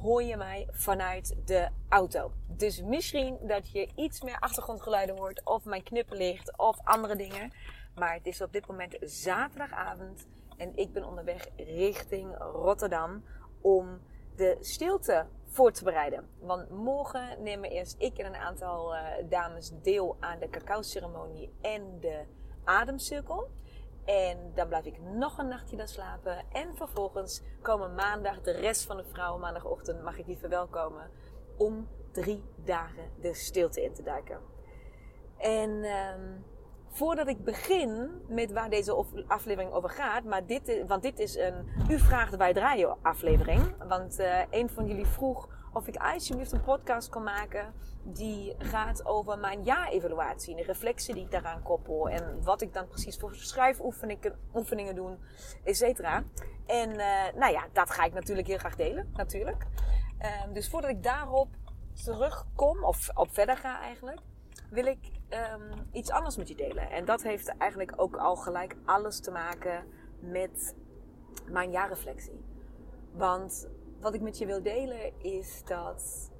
hoor je mij vanuit de auto. Dus misschien dat je iets meer achtergrondgeluiden hoort, of mijn knipperlicht, of andere dingen. Maar het is op dit moment zaterdagavond en ik ben onderweg richting Rotterdam om de stilte voor te bereiden. Want morgen nemen eerst ik en een aantal uh, dames deel aan de cacao-ceremonie en de ademcirkel. En dan blijf ik nog een nachtje daar slapen. En vervolgens komen maandag de rest van de vrouwen. Maandagochtend mag ik die verwelkomen. Om drie dagen de stilte in te duiken. En um, voordat ik begin met waar deze aflevering over gaat. Maar dit, want dit is een U vraagt wij draaien aflevering. Want uh, een van jullie vroeg of ik alsjeblieft een podcast kan maken die gaat over mijn ja-evaluatie. De reflectie die ik daaraan koppel. En wat ik dan precies voor schrijfoefeningen oefeningen doen, et cetera. En uh, nou ja, dat ga ik natuurlijk heel graag delen, natuurlijk. Uh, dus voordat ik daarop terugkom, of op verder ga eigenlijk, wil ik um, iets anders met je delen. En dat heeft eigenlijk ook al gelijk alles te maken met mijn jaarreflectie. Want wat ik met je wil delen is dat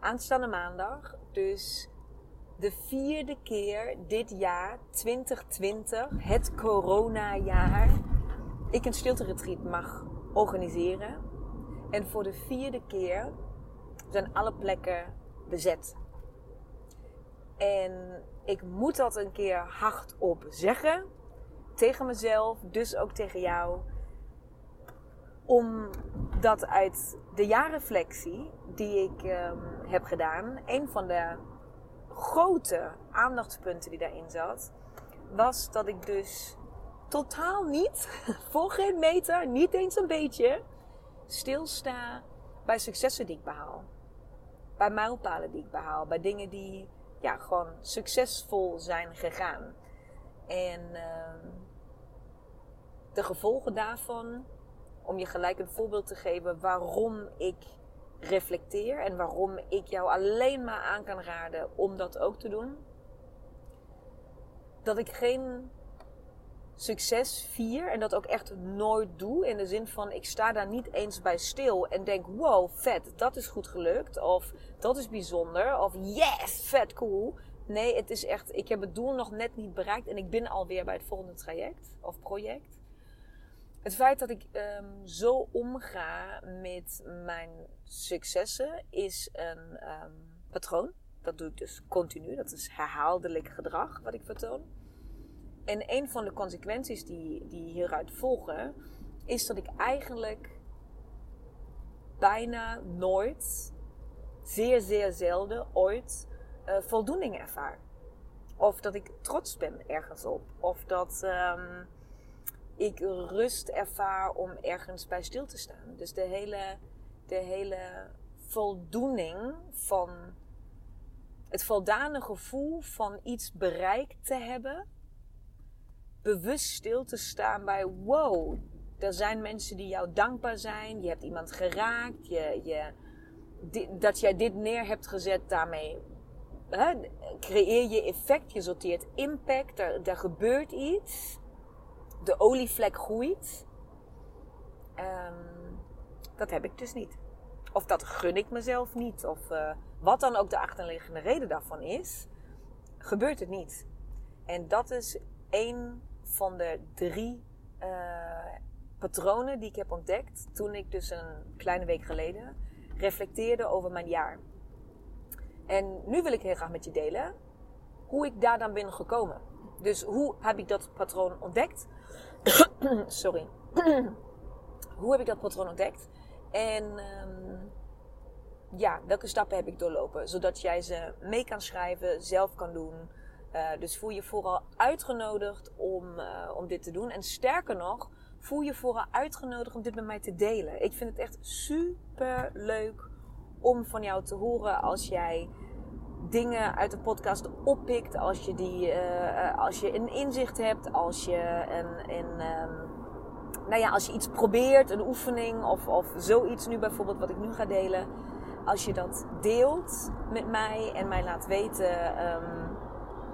aanstaande maandag, dus de vierde keer dit jaar, 2020, het coronajaar, ik een stilte mag organiseren. En voor de vierde keer zijn alle plekken bezet. En ik moet dat een keer hardop zeggen. Tegen mezelf, dus ook tegen jou omdat uit de jaarreflectie die ik um, heb gedaan, een van de grote aandachtspunten die daarin zat, was dat ik dus totaal niet, voor geen meter, niet eens een beetje, stilsta bij successen die ik behaal. Bij mijlpalen die ik behaal. Bij dingen die ja, gewoon succesvol zijn gegaan. En uh, de gevolgen daarvan om je gelijk een voorbeeld te geven waarom ik reflecteer en waarom ik jou alleen maar aan kan raden om dat ook te doen. Dat ik geen succes vier en dat ook echt nooit doe. In de zin van ik sta daar niet eens bij stil en denk: wow, vet, dat is goed gelukt. Of dat is bijzonder. Of yes, vet, cool. Nee, het is echt, ik heb het doel nog net niet bereikt en ik ben alweer bij het volgende traject of project het feit dat ik um, zo omga met mijn successen is een um, patroon. Dat doe ik dus continu. Dat is herhaaldelijk gedrag wat ik vertoon. En een van de consequenties die, die hieruit volgen, is dat ik eigenlijk bijna nooit, zeer, zeer zelden ooit uh, voldoening ervaar. Of dat ik trots ben ergens op. Of dat. Um, ik rust ervaar om ergens bij stil te staan. Dus de hele, de hele voldoening van het voldane gevoel van iets bereikt te hebben. Bewust stil te staan bij wow, er zijn mensen die jou dankbaar zijn. Je hebt iemand geraakt. Je, je, dat jij dit neer hebt gezet, daarmee hè, creëer je effect. Je sorteert impact. Er, er gebeurt iets de olievlek groeit. Um, dat heb ik dus niet. Of dat gun ik mezelf niet. Of uh, wat dan ook de achterliggende reden daarvan is, gebeurt het niet. En dat is een van de drie uh, patronen die ik heb ontdekt toen ik dus een kleine week geleden reflecteerde over mijn jaar. En nu wil ik heel graag met je delen hoe ik daar dan ben gekomen. Dus hoe heb ik dat patroon ontdekt? Sorry. hoe heb ik dat patroon ontdekt? En um, ja, welke stappen heb ik doorlopen? Zodat jij ze mee kan schrijven, zelf kan doen. Uh, dus voel je vooral uitgenodigd om, uh, om dit te doen. En sterker nog, voel je vooral uitgenodigd om dit met mij te delen. Ik vind het echt super leuk om van jou te horen als jij dingen uit de podcast oppikt. Als je, die, uh, als je een inzicht hebt. Als je een, um, nou ja, als je iets probeert, een oefening of, of zoiets nu bijvoorbeeld wat ik nu ga delen. Als je dat deelt met mij en mij laat weten, um,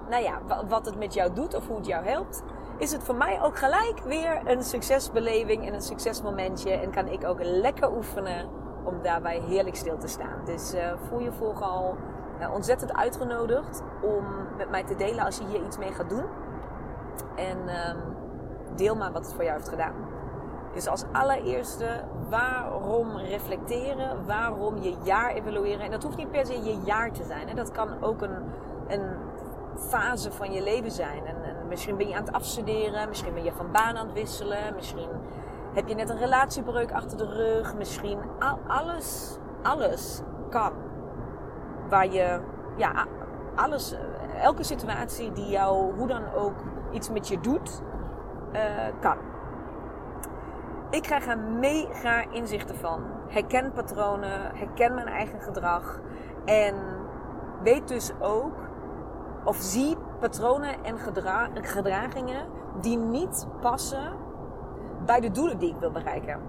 nou ja, wat het met jou doet of hoe het jou helpt, is het voor mij ook gelijk weer een succesbeleving en een succesmomentje. En kan ik ook lekker oefenen om daarbij heerlijk stil te staan. Dus uh, voel je vooral uh, ontzettend uitgenodigd om met mij te delen als je hier iets mee gaat doen. En um, deel maar wat het voor jou heeft gedaan. Dus als allereerste, waarom reflecteren? Waarom je jaar evalueren? En dat hoeft niet per se je jaar te zijn. Hè? Dat kan ook een, een fase van je leven zijn. En, en, misschien ben je aan het afstuderen, misschien ben je van baan aan het wisselen, misschien heb je net een relatiebreuk achter de rug, misschien al, alles, alles kan. Waar je, ja, alles, elke situatie die jou hoe dan ook iets met je doet, uh, kan. Ik krijg er mega inzichten van. Herken patronen, herken mijn eigen gedrag. En weet dus ook, of zie patronen en gedra gedragingen die niet passen bij de doelen die ik wil bereiken.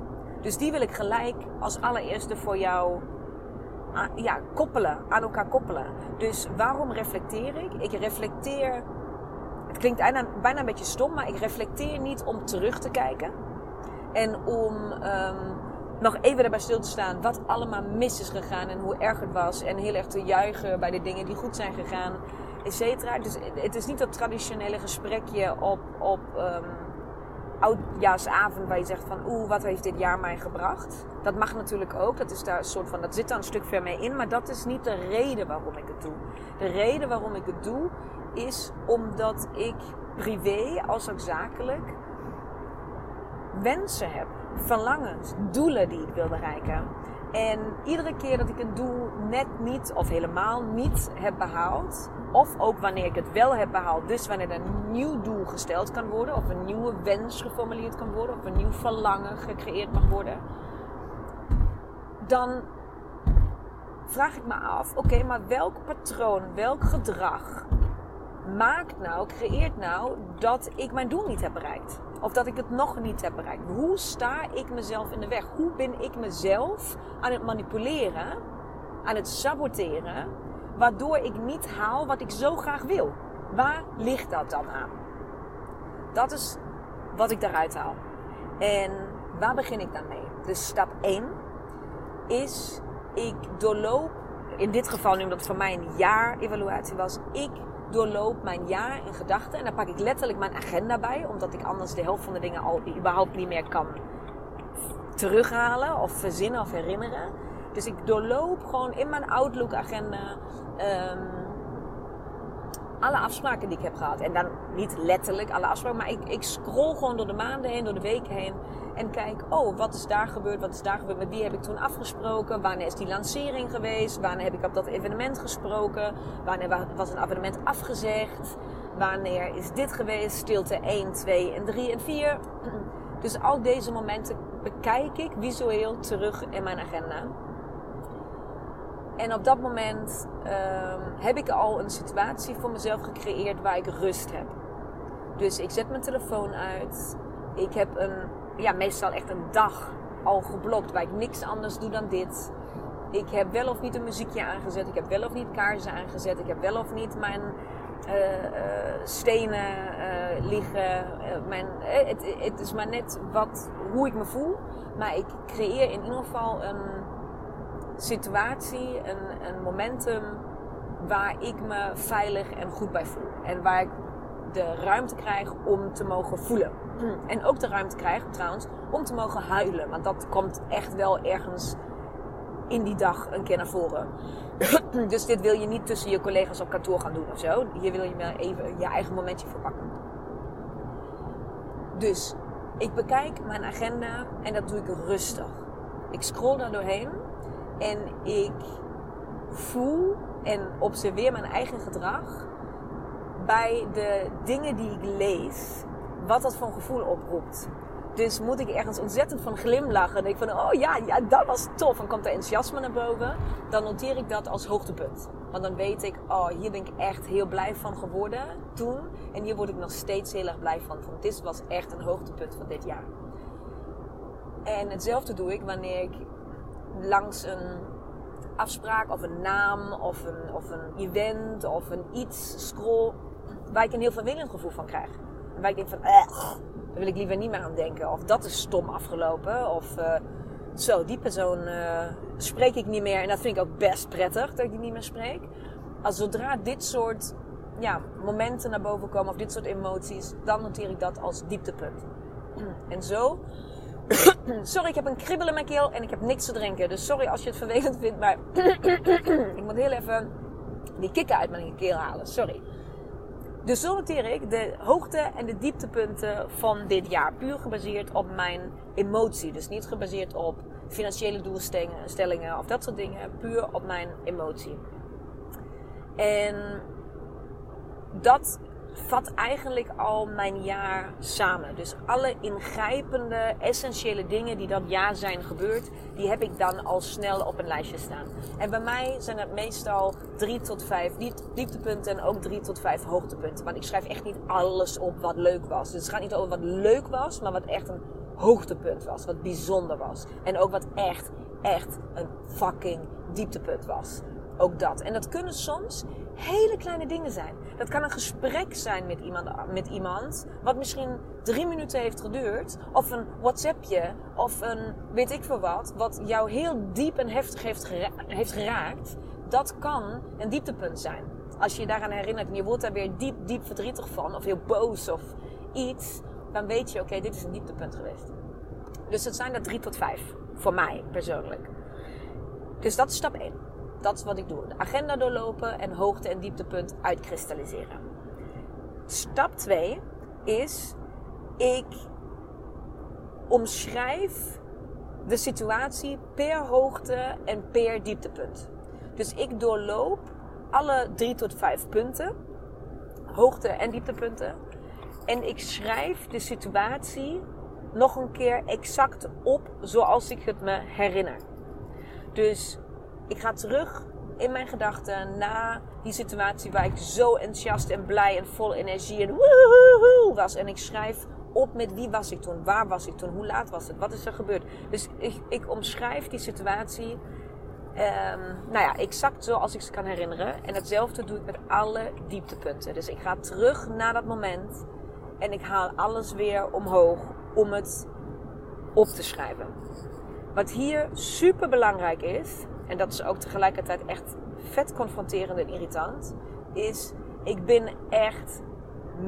Dus die wil ik gelijk als allereerste voor jou ah, ja, koppelen, aan elkaar koppelen. Dus waarom reflecteer ik? Ik reflecteer, het klinkt bijna, bijna een beetje stom, maar ik reflecteer niet om terug te kijken en om um, nog even erbij stil te staan wat allemaal mis is gegaan en hoe erg het was. En heel erg te juichen bij de dingen die goed zijn gegaan, et cetera. Dus het is niet dat traditionele gesprekje op, op um, oudjaarsavond waar je zegt van oeh, wat heeft dit jaar mij gebracht. Dat mag natuurlijk ook, dat, is daar een soort van, dat zit daar een stuk ver mee in. Maar dat is niet de reden waarom ik het doe. De reden waarom ik het doe is omdat ik privé als ook zakelijk wensen heb, verlangens, doelen die ik wil bereiken. En iedere keer dat ik een doel net niet of helemaal niet heb behaald, of ook wanneer ik het wel heb behaald, dus wanneer er een nieuw doel gesteld kan worden, of een nieuwe wens geformuleerd kan worden, of een nieuw verlangen gecreëerd mag worden, dan vraag ik me af: oké, maar welk patroon, welk gedrag maakt nou, creëert nou dat ik mijn doel niet heb bereikt? Of dat ik het nog niet heb bereikt. Hoe sta ik mezelf in de weg? Hoe ben ik mezelf aan het manipuleren, aan het saboteren, waardoor ik niet haal wat ik zo graag wil? Waar ligt dat dan aan? Dat is wat ik daaruit haal. En waar begin ik dan mee? Dus stap 1 is, ik doorloop, in dit geval nu omdat het voor mij een jaar evaluatie was, ik doorloop mijn jaar in gedachten. En dan pak ik letterlijk mijn agenda bij, omdat ik anders de helft van de dingen al überhaupt niet meer kan terughalen of verzinnen of herinneren. Dus ik doorloop gewoon in mijn Outlook-agenda um, alle afspraken die ik heb gehad. En dan niet letterlijk alle afspraken, maar ik, ik scroll gewoon door de maanden heen, door de weken heen. En kijk, oh, wat is daar gebeurd? Wat is daar gebeurd? Met wie heb ik toen afgesproken? Wanneer is die lancering geweest? Wanneer heb ik op dat evenement gesproken? Wanneer was een evenement afgezegd? Wanneer is dit geweest? Stilte 1, 2 en 3 en 4. Dus al deze momenten bekijk ik visueel terug in mijn agenda. En op dat moment um, heb ik al een situatie voor mezelf gecreëerd waar ik rust heb. Dus ik zet mijn telefoon uit. Ik heb een, ja, meestal echt een dag al geblokt waar ik niks anders doe dan dit. Ik heb wel of niet een muziekje aangezet. Ik heb wel of niet kaarsen aangezet. Ik heb wel of niet mijn uh, stenen uh, liggen. mijn, het, het is maar net wat, hoe ik me voel. Maar ik creëer in ieder geval een situatie, een, een momentum waar ik me veilig en goed bij voel. En waar ik de ruimte krijg om te mogen voelen. En ook de ruimte krijg trouwens om te mogen huilen. Want dat komt echt wel ergens in die dag een keer naar voren. dus dit wil je niet tussen je collega's op kantoor gaan doen of zo. Hier wil je maar even je eigen momentje voor pakken. Dus ik bekijk mijn agenda en dat doe ik rustig. Ik scroll daar doorheen en ik voel en observeer mijn eigen gedrag bij de dingen die ik lees. Wat dat voor een gevoel oproept. Dus moet ik ergens ontzettend van glimlachen. En denk van, oh ja, ja, dat was tof. En komt er enthousiasme naar boven. Dan noteer ik dat als hoogtepunt. Want dan weet ik, oh, hier ben ik echt heel blij van geworden toen. En hier word ik nog steeds heel erg blij van. Want dit was echt een hoogtepunt van dit jaar. En hetzelfde doe ik wanneer ik langs een afspraak of een naam of een, of een event of een iets scroll waar ik een heel vervelend gevoel van krijg. En waar ik denk van, eh, daar wil ik liever niet meer aan denken. Of dat is stom afgelopen. Of uh, zo, die persoon uh, spreek ik niet meer. En dat vind ik ook best prettig dat ik die niet meer spreek. Als zodra dit soort ja, momenten naar boven komen of dit soort emoties, dan noteer ik dat als dieptepunt. En zo. sorry, ik heb een kribbel in mijn keel en ik heb niks te drinken. Dus sorry als je het vervelend vindt, maar ik moet heel even die kikken uit mijn keel halen. Sorry. Dus zo noteer ik de hoogte- en de dieptepunten van dit jaar. Puur gebaseerd op mijn emotie. Dus niet gebaseerd op financiële doelstellingen of dat soort dingen. Puur op mijn emotie. En dat vat eigenlijk al mijn jaar samen. Dus alle ingrijpende, essentiële dingen die dat jaar zijn gebeurd, die heb ik dan al snel op een lijstje staan. En bij mij zijn het meestal drie tot vijf dieptepunten en ook drie tot vijf hoogtepunten. Want ik schrijf echt niet alles op wat leuk was. Dus het gaat niet over wat leuk was, maar wat echt een hoogtepunt was. Wat bijzonder was. En ook wat echt, echt een fucking dieptepunt was. Ook dat. En dat kunnen soms hele kleine dingen zijn. Dat kan een gesprek zijn met iemand, met iemand wat misschien drie minuten heeft geduurd. Of een WhatsAppje. Of een weet ik veel wat. Wat jou heel diep en heftig heeft, geraakt. Dat kan een dieptepunt zijn. Als je je daaraan herinnert en je wordt daar weer diep, diep verdrietig van. Of heel boos of iets. Dan weet je, oké, dit is een dieptepunt geweest. Dus het zijn er drie tot vijf. Voor mij persoonlijk. Dus dat is stap 1. Dat is wat ik doe. De agenda doorlopen en hoogte- en dieptepunt uitkristalliseren. Stap 2 is ik omschrijf de situatie per hoogte en per dieptepunt. Dus ik doorloop alle drie tot vijf punten, hoogte- en dieptepunten. En ik schrijf de situatie nog een keer exact op zoals ik het me herinner. Dus ik ga terug in mijn gedachten na die situatie waar ik zo enthousiast en blij en vol energie en was. En ik schrijf op met wie was ik toen, waar was ik toen, hoe laat was het, wat is er gebeurd. Dus ik, ik omschrijf die situatie, um, nou ja, exact zoals ik ze kan herinneren. En hetzelfde doe ik met alle dieptepunten. Dus ik ga terug naar dat moment en ik haal alles weer omhoog om het op te schrijven. Wat hier super belangrijk is, en dat is ook tegelijkertijd echt vet confronterend en irritant, is ik ben echt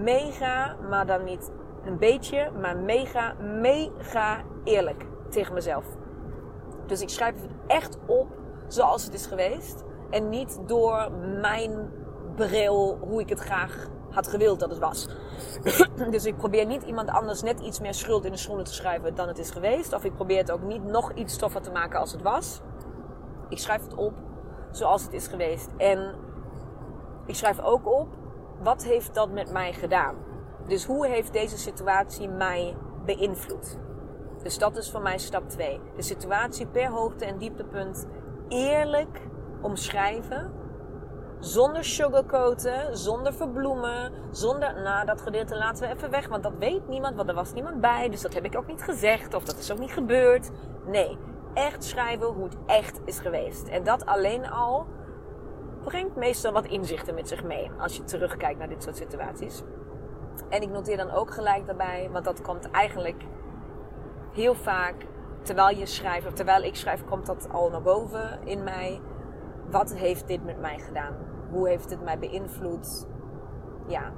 mega, maar dan niet een beetje, maar mega, mega eerlijk tegen mezelf. Dus ik schrijf het echt op zoals het is geweest. En niet door mijn bril hoe ik het graag had gewild dat het was. dus ik probeer niet iemand anders net iets meer schuld in de schoenen te schrijven dan het is geweest. Of ik probeer het ook niet nog iets toffer te maken als het was. Ik schrijf het op zoals het is geweest. En ik schrijf ook op wat heeft dat met mij gedaan. Dus hoe heeft deze situatie mij beïnvloed? Dus dat is voor mij stap 2. De situatie per hoogte en dieptepunt eerlijk omschrijven. Zonder sugarcoaten, zonder verbloemen, zonder, nou dat gedeelte laten we even weg, want dat weet niemand, want er was niemand bij, dus dat heb ik ook niet gezegd of dat is ook niet gebeurd. Nee, echt schrijven hoe het echt is geweest. En dat alleen al brengt meestal wat inzichten met zich mee als je terugkijkt naar dit soort situaties. En ik noteer dan ook gelijk daarbij, want dat komt eigenlijk heel vaak terwijl je schrijft, of terwijl ik schrijf, komt dat al naar boven in mij. Wat heeft dit met mij gedaan? Hoe heeft het mij beïnvloed? Ja,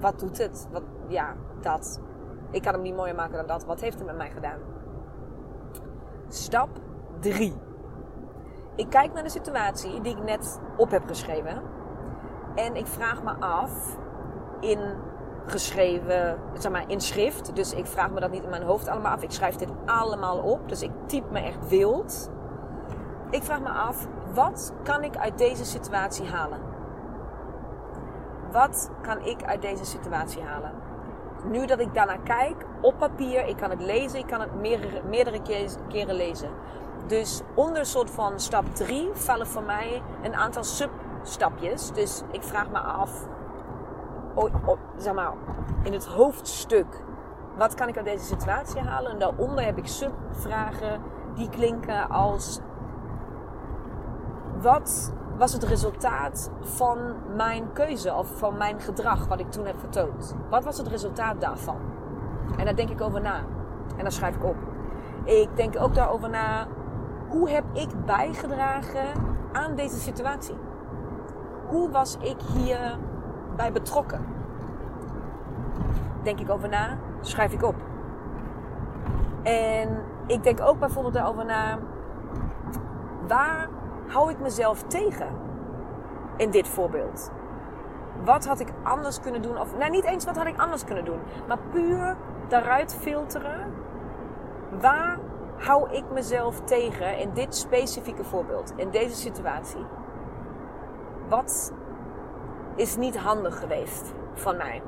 wat doet het? Wat, ja, dat. Ik kan hem niet mooier maken dan dat. Wat heeft het met mij gedaan? Stap 3. ik kijk naar de situatie die ik net op heb geschreven. En ik vraag me af in geschreven, zeg maar in schrift. Dus ik vraag me dat niet in mijn hoofd allemaal af. Ik schrijf dit allemaal op. Dus ik typ me echt wild. Ik vraag me af, wat kan ik uit deze situatie halen? Wat kan ik uit deze situatie halen? Nu dat ik daarnaar kijk, op papier, ik kan het lezen, ik kan het meerdere, meerdere keren lezen. Dus onder soort van stap 3 vallen voor mij een aantal substapjes. Dus ik vraag me af, oh, zeg maar, in het hoofdstuk, wat kan ik uit deze situatie halen? En daaronder heb ik subvragen die klinken als, wat was het resultaat van mijn keuze of van mijn gedrag wat ik toen heb vertoond? Wat was het resultaat daarvan? En daar denk ik over na. En daar schrijf ik op. Ik denk ook daarover na hoe heb ik bijgedragen aan deze situatie? Hoe was ik hierbij betrokken? Denk ik over na, schrijf ik op. En ik denk ook bijvoorbeeld daarover na, waar hou ik mezelf tegen in dit voorbeeld? Wat had ik anders kunnen doen? Of nou, niet eens wat had ik anders kunnen doen, maar puur daaruit filteren. Waar hou ik mezelf tegen in dit specifieke voorbeeld, in deze situatie? Wat is niet handig geweest van mij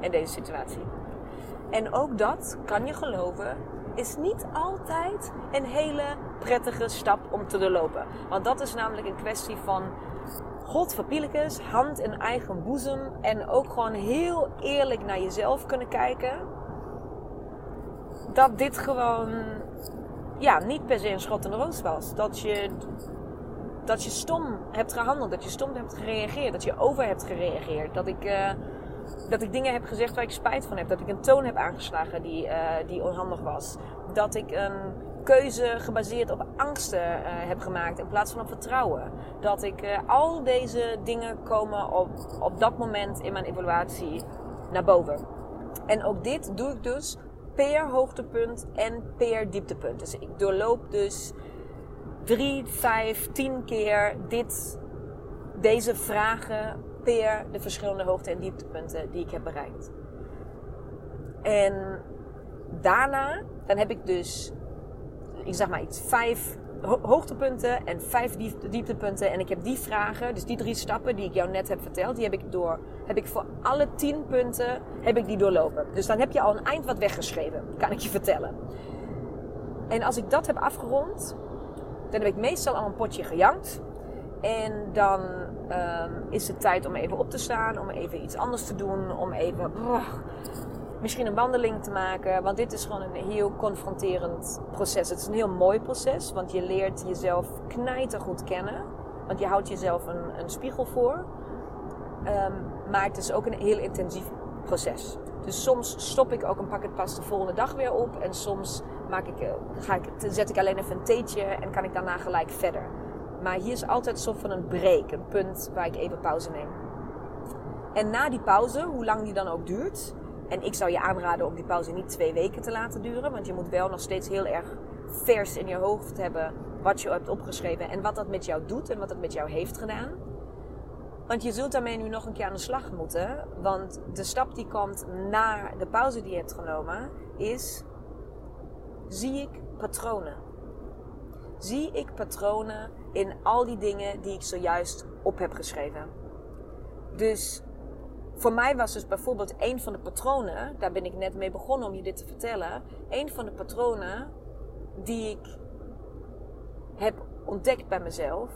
in deze situatie? En ook dat, kan je geloven, is niet altijd een hele prettige stap om te doorlopen. Want dat is namelijk een kwestie van God hand in eigen boezem en ook gewoon heel eerlijk naar jezelf kunnen kijken. Dat dit gewoon ja, niet per se een schot in de roos was. Dat je, dat je stom hebt gehandeld, dat je stom hebt gereageerd, dat je over hebt gereageerd. Dat ik, uh, dat ik dingen heb gezegd waar ik spijt van heb. Dat ik een toon heb aangeslagen die, uh, die onhandig was. Dat ik een keuze gebaseerd op angsten uh, heb gemaakt in plaats van op vertrouwen. Dat ik al deze dingen komen op, op dat moment in mijn evaluatie naar boven. En ook dit doe ik dus per hoogtepunt en per dieptepunt. Dus ik doorloop dus drie, vijf, tien keer dit, deze vragen de verschillende hoogte- en dieptepunten die ik heb bereikt. En daarna, dan heb ik dus, ik zeg maar iets, vijf hoogtepunten en vijf dieptepunten. En ik heb die vragen, dus die drie stappen die ik jou net heb verteld, die heb ik door, heb ik voor alle tien punten, heb ik die doorlopen. Dus dan heb je al een eind wat weggeschreven, kan ik je vertellen. En als ik dat heb afgerond, dan heb ik meestal al een potje gejankt. En dan um, is het tijd om even op te staan, om even iets anders te doen, om even misschien een wandeling te maken. Want dit is gewoon een heel confronterend proces. Het is een heel mooi proces, want je leert jezelf goed kennen. Want je houdt jezelf een, een spiegel voor. Um, maar het is ook een heel intensief proces. Dus soms stop ik ook en pak het pas de volgende dag weer op. En soms maak ik, eh, ga ik, zet ik alleen even een theetje en kan ik daarna gelijk verder. Maar hier is altijd soort van een break, een punt waar ik even pauze neem. En na die pauze, hoe lang die dan ook duurt, en ik zou je aanraden om die pauze niet twee weken te laten duren. Want je moet wel nog steeds heel erg vers in je hoofd hebben wat je hebt opgeschreven en wat dat met jou doet en wat dat met jou heeft gedaan. Want je zult daarmee nu nog een keer aan de slag moeten. Want de stap die komt na de pauze die je hebt genomen is: zie ik patronen? Zie ik patronen in al die dingen die ik zojuist op heb geschreven? Dus voor mij was dus bijvoorbeeld een van de patronen, daar ben ik net mee begonnen om je dit te vertellen. Een van de patronen die ik heb ontdekt bij mezelf,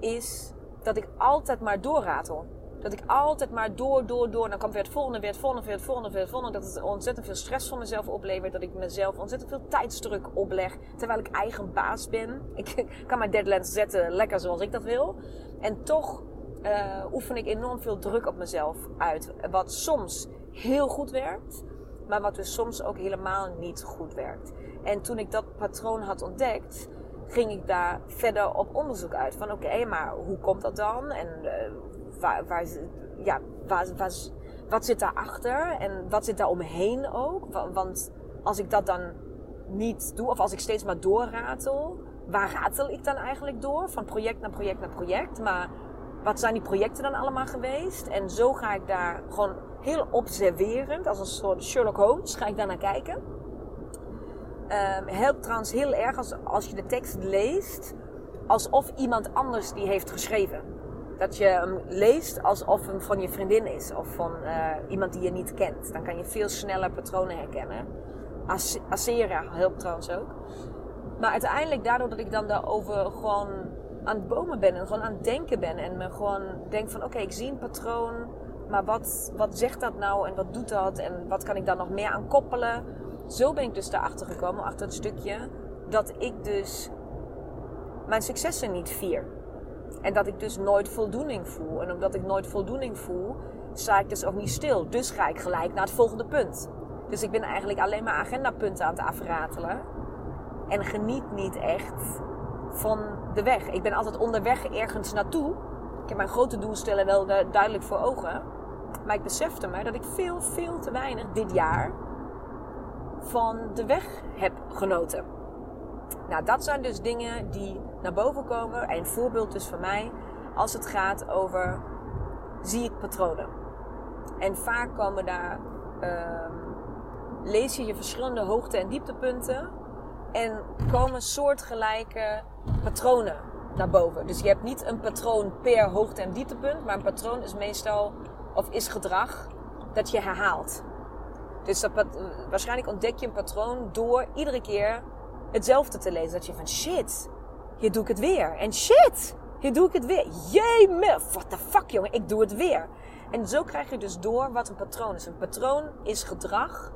is dat ik altijd maar doorratel. Dat ik altijd maar door, door, door. Dan komt weer het volgende, weer het volgende, weer het volgende, weer het volgende. Dat het ontzettend veel stress voor mezelf oplevert. Dat ik mezelf ontzettend veel tijdsdruk opleg. Terwijl ik eigen baas ben. Ik kan mijn deadlines zetten lekker zoals ik dat wil. En toch uh, oefen ik enorm veel druk op mezelf uit. Wat soms heel goed werkt, maar wat dus soms ook helemaal niet goed werkt. En toen ik dat patroon had ontdekt, ging ik daar verder op onderzoek uit. Van oké, maar hoe komt dat dan? En uh, waar, ja, waar, waar, wat zit daarachter? En wat zit daar omheen ook? Want als ik dat dan niet doe, of als ik steeds maar doorratel, waar ratel ik dan eigenlijk door? Van project naar project naar project. Maar wat zijn die projecten dan allemaal geweest? En zo ga ik daar gewoon heel observerend, als een soort Sherlock Holmes, ga ik daar naar kijken. Um, helpt trouwens heel erg als, als je de tekst leest alsof iemand anders die heeft geschreven. Dat je hem leest alsof hem van je vriendin is of van uh, iemand die je niet kent. Dan kan je veel sneller patronen herkennen. As helpt trouwens ook. Maar uiteindelijk, daardoor dat ik dan daarover gewoon aan het bomen ben en gewoon aan het denken ben. En me gewoon denk van oké, ik zie een patroon. Maar wat, wat zegt dat nou en wat doet dat? En wat kan ik daar nog meer aan koppelen? Zo ben ik dus daarachter gekomen, achter het stukje. Dat ik dus mijn successen niet vier. En dat ik dus nooit voldoening voel. En omdat ik nooit voldoening voel, sta ik dus ook niet stil. Dus ga ik gelijk naar het volgende punt. Dus ik ben eigenlijk alleen maar agendapunten aan het afratelen. En geniet niet echt van de weg. Ik ben altijd onderweg ergens naartoe. Ik heb mijn grote doelstellen wel duidelijk voor ogen. Maar ik besefte me dat ik veel, veel te weinig dit jaar van de weg heb genoten. Nou, dat zijn dus dingen die naar boven komen. Een voorbeeld dus van mij als het gaat over zie ik patronen. En vaak komen daar, uh, lees je je verschillende hoogte- en dieptepunten en komen soortgelijke patronen naar boven. Dus je hebt niet een patroon per hoogte- en dieptepunt, maar een patroon is meestal of is gedrag dat je herhaalt. Dus dat, waarschijnlijk ontdek je een patroon door iedere keer hetzelfde te lezen. Dat je van shit, hier doe ik het weer. En shit, hier doe ik het weer. Jee, what the fuck jongen, ik doe het weer. En zo krijg je dus door wat een patroon is. Een patroon is gedrag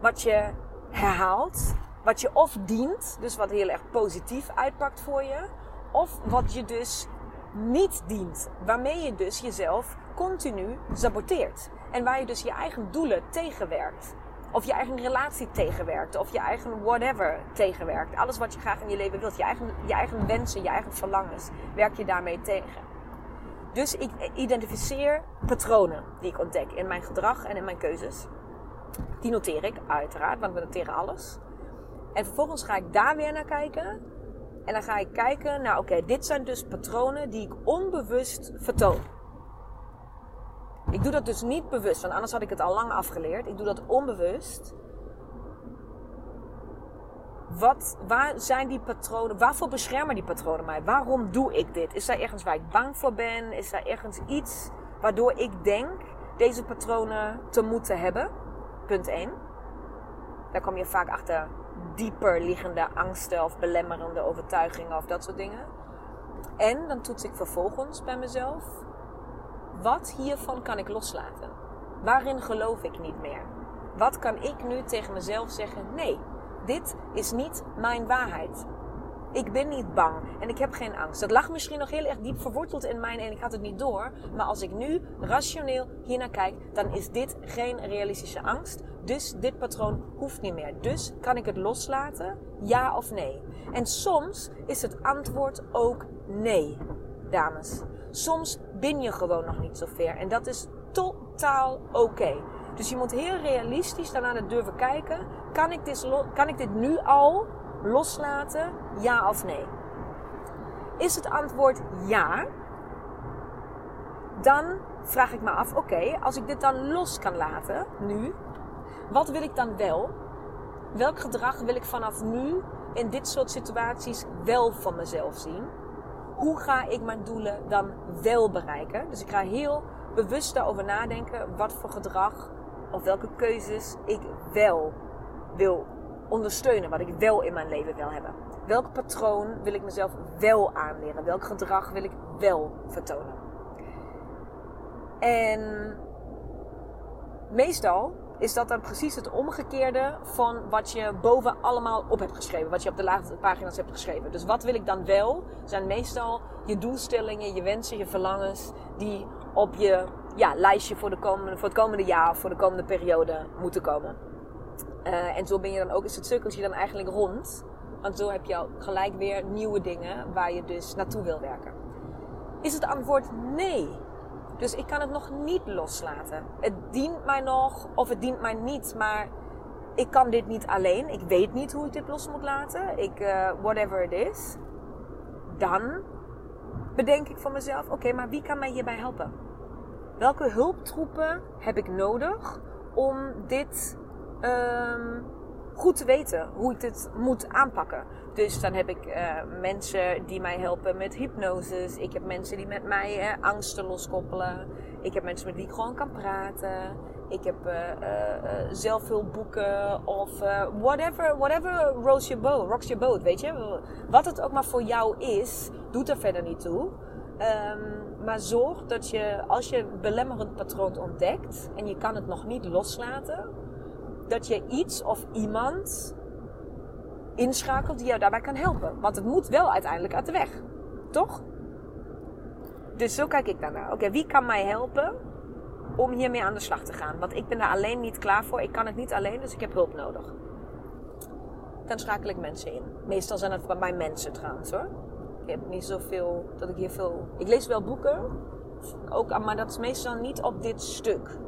wat je herhaalt, wat je of dient, dus wat heel erg positief uitpakt voor je, of wat je dus niet dient, waarmee je dus jezelf continu saboteert. En waar je dus je eigen doelen tegenwerkt. Of je eigen relatie tegenwerkt. Of je eigen whatever tegenwerkt. Alles wat je graag in je leven wilt. Je eigen, je eigen wensen, je eigen verlangens. Werk je daarmee tegen. Dus ik identificeer patronen die ik ontdek in mijn gedrag en in mijn keuzes. Die noteer ik uiteraard, want we noteren alles. En vervolgens ga ik daar weer naar kijken. En dan ga ik kijken naar, oké, dit zijn dus patronen die ik onbewust vertoon. Ik doe dat dus niet bewust, want anders had ik het al lang afgeleerd. Ik doe dat onbewust. Wat, waar zijn die patronen? Waarvoor beschermen die patronen mij? Waarom doe ik dit? Is er ergens waar ik bang voor ben? Is er ergens iets waardoor ik denk deze patronen te moeten hebben? Punt 1. Daar kom je vaak achter dieper liggende angsten of belemmerende overtuigingen of dat soort dingen. En dan toets ik vervolgens bij mezelf wat hiervan kan ik loslaten? Waarin geloof ik niet meer? Wat kan ik nu tegen mezelf zeggen? Nee, dit is niet mijn waarheid. Ik ben niet bang en ik heb geen angst. Dat lag misschien nog heel erg diep verworteld in mij en ik had het niet door. Maar als ik nu rationeel hiernaar kijk, dan is dit geen realistische angst. Dus dit patroon hoeft niet meer. Dus kan ik het loslaten? Ja of nee? En soms is het antwoord ook nee, dames. Soms ben je gewoon nog niet zo ver. En dat is totaal oké. Dus je moet heel realistisch daarna naar durven kijken. Kan ik, dit, kan ik dit nu al loslaten? Ja of nee? Is het antwoord ja? Dan vraag ik me af, oké, als ik dit dan los kan laten, nu, wat wil ik dan wel? Welk gedrag wil ik vanaf nu in dit soort situaties wel van mezelf zien? Hoe ga ik mijn doelen dan wel bereiken? Dus ik ga heel bewust daarover nadenken wat voor gedrag of welke keuzes ik wel wil ondersteunen, wat ik wel in mijn leven wil hebben. Welk patroon wil ik mezelf wel aanleren? Welk gedrag wil ik wel vertonen? En meestal is dat dan precies het omgekeerde van wat je boven allemaal op hebt geschreven. Wat je op de laatste pagina's hebt geschreven. Dus wat wil ik dan wel? Zijn meestal je doelstellingen, je wensen, je verlangens die op je ja, lijstje voor, de komende, voor het komende jaar voor de komende periode moeten komen. Uh, en zo ben je dan ook, is het cirkeltje dan eigenlijk rond. Want zo heb je al gelijk weer nieuwe dingen waar je dus naartoe wil werken. Is het antwoord nee? Dus ik kan het nog niet loslaten. Het dient mij nog of het dient mij niet. Maar ik kan dit niet alleen. Ik weet niet hoe ik dit los moet laten. Ik, uh, whatever it is. Dan bedenk ik voor mezelf: oké, maar wie kan mij hierbij helpen? Welke hulptroepen heb ik nodig om dit um, goed te weten hoe ik dit moet aanpakken? Dus dan heb ik uh, mensen die mij helpen met hypnose. Ik heb mensen die met mij uh, angsten loskoppelen. Ik heb mensen met wie ik gewoon kan praten. Ik heb uh, zelf veel boeken of whatever, whatever rocks your boat, rocks your boat, weet je. Wat het ook maar voor jou is, doet er verder niet toe. Um, maar zorg dat je, als je belemmerend patroon ontdekt en je kan het nog niet loslaten, dat je iets of iemand inschakelt die jou daarbij kan helpen. Want het moet wel uiteindelijk uit de weg. Toch? Dus zo kijk ik daarnaar. Oké, wie kan mij helpen om hiermee aan de slag te gaan? Want ik ben daar alleen niet klaar voor. Ik kan het niet alleen, dus ik heb hulp nodig. Dan schakel ik mensen in. Meestal zijn het bij mij mensen trouwens hoor. Ik heb niet zoveel dat ik hier veel. Ik lees wel boeken, ook, maar dat is meestal niet op dit stuk.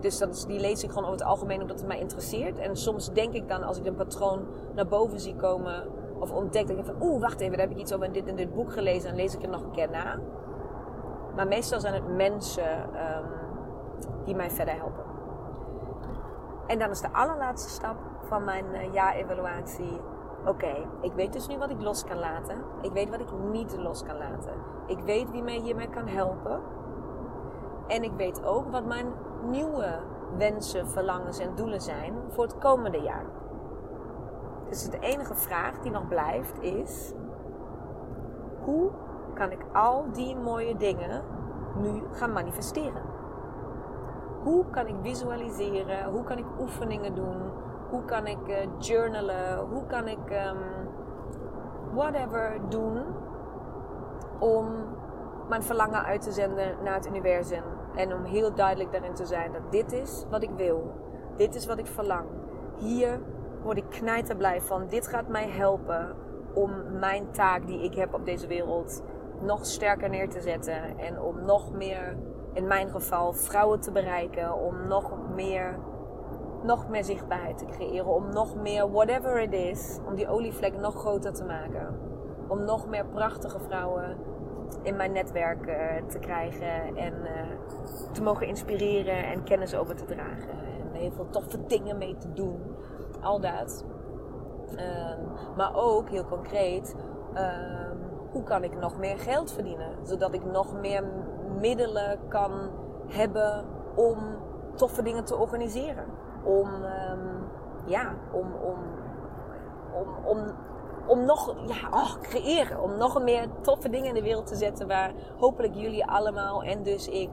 Dus dat is, die lees ik gewoon over het algemeen omdat het mij interesseert. En soms denk ik dan, als ik een patroon naar boven zie komen of ontdek, dat ik van, oeh, wacht even, daar heb ik iets over in dit en dit boek gelezen en lees ik het nog een keer na. Maar meestal zijn het mensen um, die mij verder helpen. En dan is de allerlaatste stap van mijn uh, ja-evaluatie. Oké, ik weet dus nu wat ik los kan laten. Ik weet wat ik niet los kan laten. Ik weet wie mij hiermee kan helpen. En ik weet ook wat mijn nieuwe wensen, verlangens en doelen zijn voor het komende jaar. Dus de enige vraag die nog blijft is: hoe kan ik al die mooie dingen nu gaan manifesteren? Hoe kan ik visualiseren? Hoe kan ik oefeningen doen? Hoe kan ik uh, journalen? Hoe kan ik um, whatever doen om mijn verlangen uit te zenden naar het universum? En om heel duidelijk daarin te zijn dat dit is wat ik wil. Dit is wat ik verlang. Hier word ik knijterblij van. Dit gaat mij helpen om mijn taak die ik heb op deze wereld nog sterker neer te zetten. En om nog meer, in mijn geval, vrouwen te bereiken. Om nog meer, nog meer zichtbaarheid te creëren. Om nog meer, whatever it is, om die olievlek nog groter te maken. Om nog meer prachtige vrouwen in mijn netwerk uh, te krijgen en uh, te mogen inspireren en kennis over te dragen. En heel veel toffe dingen mee te doen. Al dat. Um, maar ook heel concreet, um, hoe kan ik nog meer geld verdienen? Zodat ik nog meer middelen kan hebben om toffe dingen te organiseren. Om, um, ja, om, om, om, om om nog, ja, oh, creëren. Om nog meer toffe dingen in de wereld te zetten waar hopelijk jullie allemaal en dus ik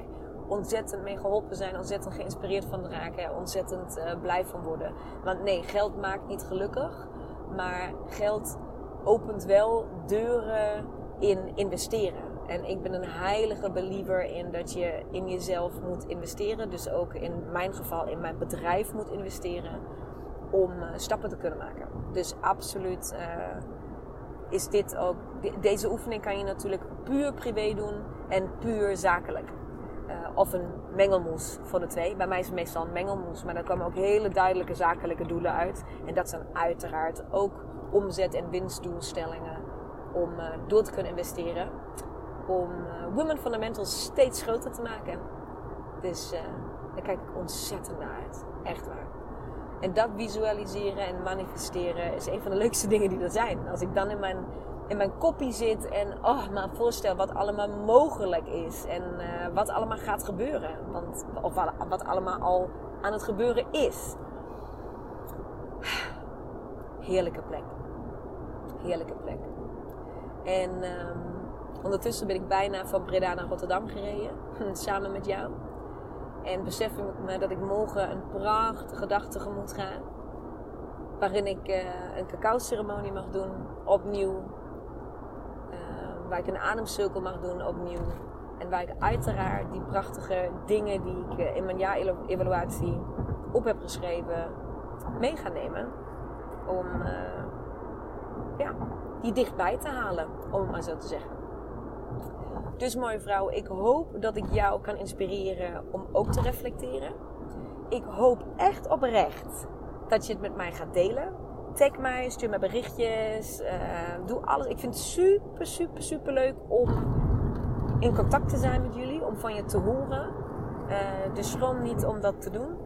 ontzettend mee geholpen zijn, ontzettend geïnspireerd van raken, ontzettend uh, blij van worden. Want nee, geld maakt niet gelukkig, maar geld opent wel deuren in investeren. En ik ben een heilige believer in dat je in jezelf moet investeren. Dus ook in mijn geval in mijn bedrijf moet investeren om uh, stappen te kunnen maken. Dus absoluut uh, is dit ook. Deze oefening kan je natuurlijk puur privé doen en puur zakelijk. Uh, of een mengelmoes voor de twee. Bij mij is het meestal een mengelmoes, maar daar komen ook hele duidelijke zakelijke doelen uit. En dat zijn uiteraard ook omzet- en winstdoelstellingen om uh, door te kunnen investeren. Om Women Fundamentals steeds groter te maken. Dus daar kijk ik ontzettend naar uit. Echt waar. En dat visualiseren en manifesteren is een van de leukste dingen die er zijn. Als ik dan in mijn, in mijn koppie zit en oh, me voorstel wat allemaal mogelijk is. En uh, wat allemaal gaat gebeuren. Want, of wat, allemaal al aan het gebeuren is. Heerlijke plek. Heerlijke plek. En um, ondertussen ben ik bijna van Breda naar Rotterdam gereden. Samen met jou. En besef ik me dat ik morgen een prachtige dag tegemoet ga. Waarin ik uh, een cacao-ceremonie mag doen, opnieuw. Uh, waar ik een ademcirkel mag doen, opnieuw. En waar ik uiteraard die prachtige dingen die ik uh, in mijn jaarevaluatie op heb geschreven, mee ga nemen. Om ja, die dichtbij te halen, om het maar zo te zeggen. Dus mooie vrouw, ik hoop dat ik jou kan inspireren om ook te reflecteren. Ik hoop echt oprecht dat je het met mij gaat delen. Tag mij, stuur me berichtjes, uh, doe alles. Ik vind het super, super, super leuk om in contact te zijn met jullie, om van je te horen. Uh, dus schroom niet om dat te doen.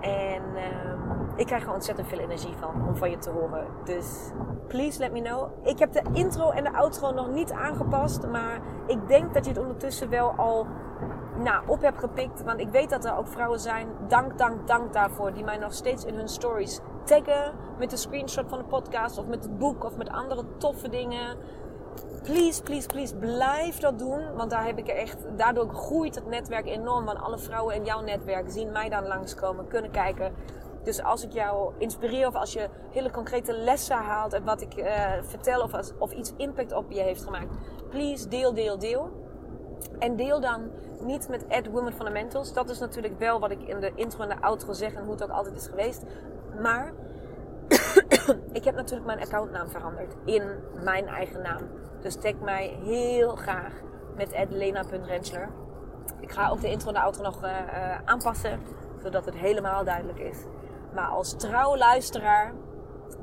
En uh, ik krijg er ontzettend veel energie van om van je te horen. Dus please let me know. Ik heb de intro en de outro nog niet aangepast. Maar ik denk dat je het ondertussen wel al nou, op hebt gepikt. Want ik weet dat er ook vrouwen zijn. Dank, dank, dank daarvoor. Die mij nog steeds in hun stories taggen. Met een screenshot van de podcast. Of met het boek. Of met andere toffe dingen. Please, please, please, blijf dat doen. Want daar heb ik echt, daardoor groeit het netwerk enorm. Want alle vrouwen in jouw netwerk zien mij dan langskomen. Kunnen kijken dus als ik jou inspireer of als je hele concrete lessen haalt uit wat ik uh, vertel of, als, of iets impact op je heeft gemaakt, please deel, deel, deel. En deel dan niet met Women Fundamentals. Dat is natuurlijk wel wat ik in de intro en de outro zeg en hoe het ook altijd is geweest. Maar ik heb natuurlijk mijn accountnaam veranderd in mijn eigen naam. Dus tag mij heel graag met edlena.rensler. Ik ga ook de intro en de outro nog uh, uh, aanpassen, zodat het helemaal duidelijk is. Maar als trouw luisteraar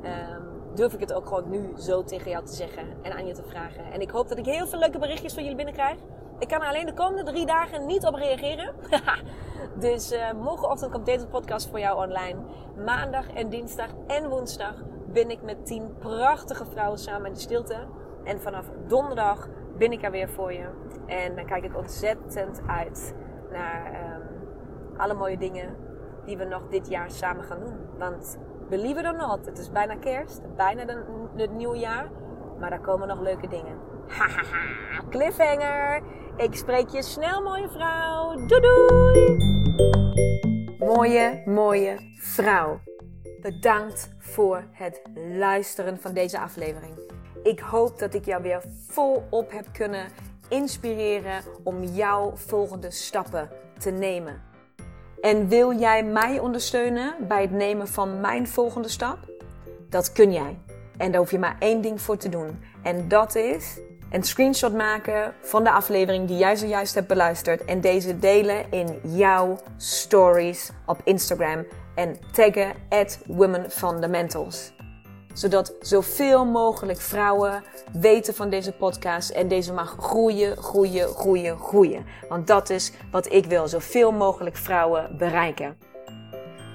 um, durf ik het ook gewoon nu zo tegen jou te zeggen en aan je te vragen. En ik hoop dat ik heel veel leuke berichtjes van jullie binnenkrijg. Ik kan er alleen de komende drie dagen niet op reageren. dus uh, morgenochtend komt deze podcast voor jou online. Maandag en dinsdag en woensdag ben ik met tien prachtige vrouwen samen in de stilte. En vanaf donderdag ben ik er weer voor je. En dan kijk ik ontzettend uit naar um, alle mooie dingen die we nog dit jaar samen gaan doen. Want believe it or not, het is bijna kerst, bijna het nieuwe jaar. Maar daar komen nog leuke dingen. Hahaha, cliffhanger. Ik spreek je snel, mooie vrouw. Doei doei. Mooie, mooie vrouw. Bedankt voor het luisteren van deze aflevering. Ik hoop dat ik jou weer volop heb kunnen inspireren om jouw volgende stappen te nemen. En wil jij mij ondersteunen bij het nemen van mijn volgende stap? Dat kun jij. En daar hoef je maar één ding voor te doen. En dat is een screenshot maken van de aflevering die jij zojuist hebt beluisterd. En deze delen in jouw stories op Instagram. En taggen at Women Fundamentals zodat zoveel mogelijk vrouwen weten van deze podcast en deze mag groeien, groeien, groeien, groeien. Want dat is wat ik wil, zoveel mogelijk vrouwen bereiken.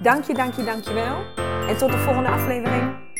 Dank je, dank je, dank je wel. En tot de volgende aflevering.